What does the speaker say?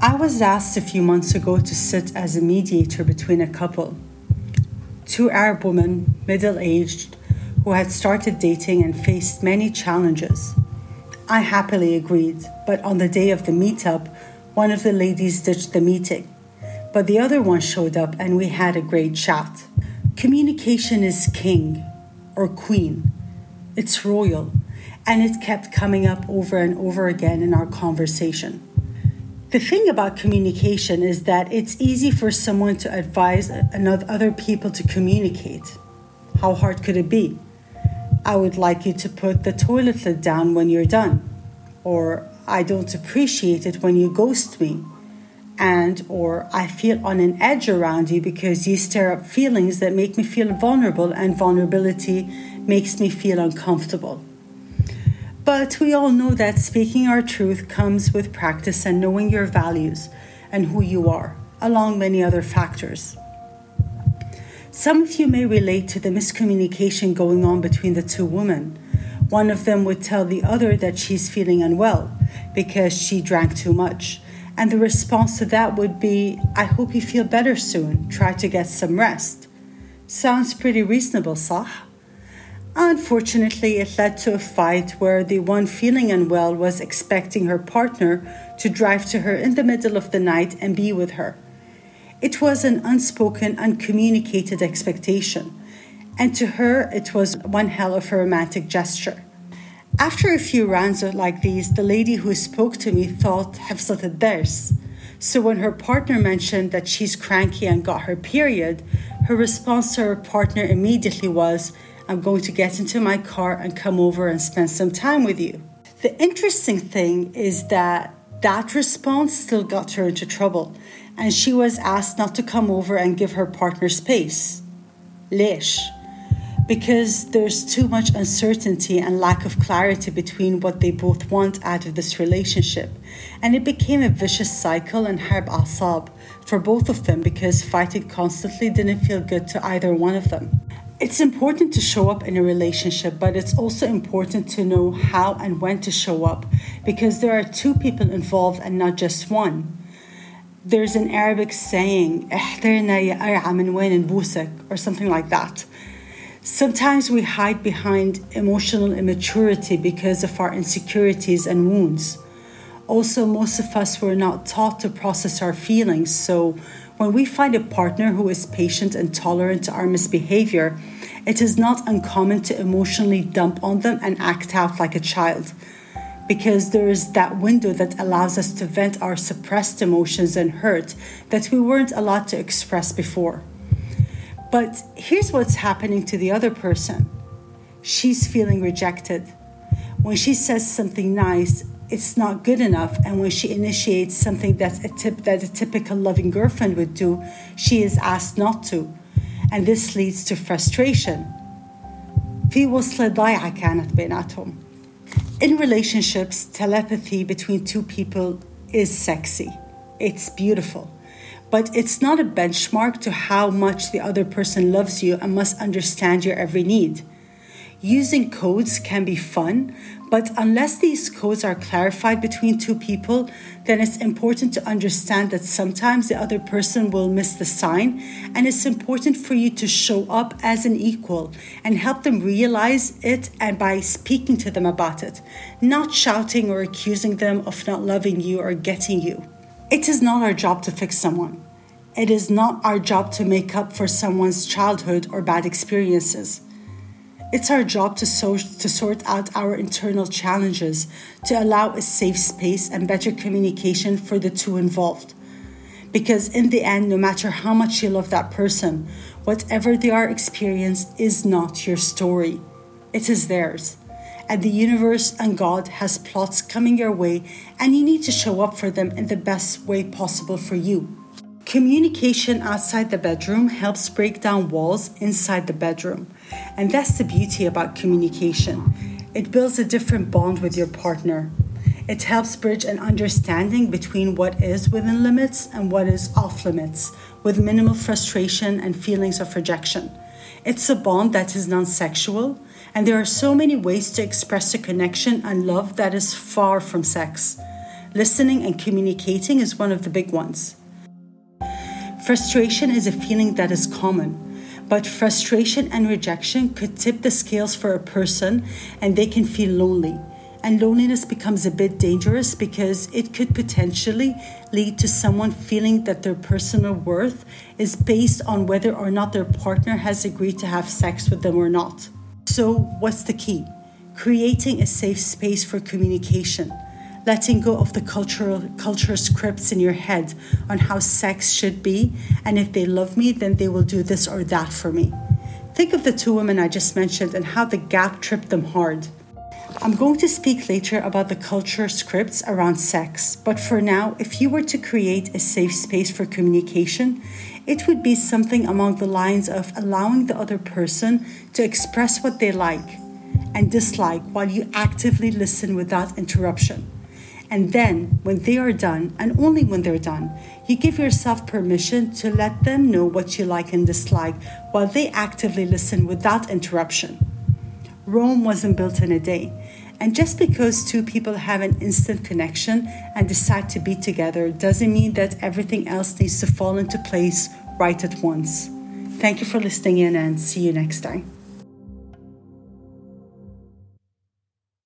I was asked a few months ago to sit as a mediator between a couple. Two Arab women, middle aged, who had started dating and faced many challenges. I happily agreed, but on the day of the meetup, one of the ladies ditched the meeting. But the other one showed up and we had a great chat. Communication is king or queen, it's royal, and it kept coming up over and over again in our conversation. The thing about communication is that it's easy for someone to advise another other people to communicate. How hard could it be? I would like you to put the toilet lid down when you're done. Or I don't appreciate it when you ghost me. And or I feel on an edge around you because you stir up feelings that make me feel vulnerable and vulnerability makes me feel uncomfortable. But we all know that speaking our truth comes with practice and knowing your values and who you are, along many other factors. Some of you may relate to the miscommunication going on between the two women. One of them would tell the other that she's feeling unwell because she drank too much. And the response to that would be, I hope you feel better soon. Try to get some rest. Sounds pretty reasonable, Sah? Unfortunately, it led to a fight where the one feeling unwell was expecting her partner to drive to her in the middle of the night and be with her. It was an unspoken, uncommunicated expectation, and to her it was one hell of a romantic gesture. After a few rounds like these, the lady who spoke to me thought Hafsat al-Dars. So when her partner mentioned that she's cranky and got her period, her response to her partner immediately was, I'm going to get into my car and come over and spend some time with you. The interesting thing is that that response still got her into trouble and she was asked not to come over and give her partner space. Lish. Because there's too much uncertainty and lack of clarity between what they both want out of this relationship. And it became a vicious cycle and harb asab for both of them because fighting constantly didn't feel good to either one of them. It's important to show up in a relationship, but it's also important to know how and when to show up because there are two people involved and not just one there's an Arabic saying, or something like that. Sometimes we hide behind emotional immaturity because of our insecurities and wounds. Also, most of us were not taught to process our feelings, so when we find a partner who is patient and tolerant to our misbehavior, it is not uncommon to emotionally dump on them and act out like a child because there is that window that allows us to vent our suppressed emotions and hurt that we weren't allowed to express before. But here's what's happening to the other person she's feeling rejected. When she says something nice, it's not good enough, and when she initiates something that's a tip that a typical loving girlfriend would do, she is asked not to, and this leads to frustration. في وصلة ضايعة كانت بيناتهم in relationships, telepathy between two people is sexy. It's beautiful. But it's not a benchmark to how much the other person loves you and must understand your every need. Using codes can be fun, but unless these codes are clarified between two people, then it's important to understand that sometimes the other person will miss the sign, and it's important for you to show up as an equal and help them realize it and by speaking to them about it, not shouting or accusing them of not loving you or getting you. It is not our job to fix someone. It is not our job to make up for someone's childhood or bad experiences. It's our job to, so- to sort out our internal challenges to allow a safe space and better communication for the two involved. Because in the end, no matter how much you love that person, whatever they are experiencing is not your story. It is theirs. And the universe and God has plots coming your way, and you need to show up for them in the best way possible for you. Communication outside the bedroom helps break down walls inside the bedroom. And that's the beauty about communication. It builds a different bond with your partner. It helps bridge an understanding between what is within limits and what is off limits, with minimal frustration and feelings of rejection. It's a bond that is non sexual, and there are so many ways to express a connection and love that is far from sex. Listening and communicating is one of the big ones. Frustration is a feeling that is common, but frustration and rejection could tip the scales for a person and they can feel lonely. And loneliness becomes a bit dangerous because it could potentially lead to someone feeling that their personal worth is based on whether or not their partner has agreed to have sex with them or not. So, what's the key? Creating a safe space for communication letting go of the cultural culture scripts in your head on how sex should be. And if they love me then they will do this or that for me. Think of the two women i just mentioned and how the gap tripped them hard. I'm going to speak later about the culture scripts around sex. But for now if you were to create a safe space for communication it would be something along the lines of allowing the other person to express what they like and dislike while you actively listen without interruption and then, when they are done, and only when they're done, you give yourself permission to let them know what you like and dislike while they actively listen without interruption. Rome wasn't built in a day. And just because two people have an instant connection and decide to be together doesn't mean that everything else needs to fall into place right at once. Thank you for listening in and see you next time.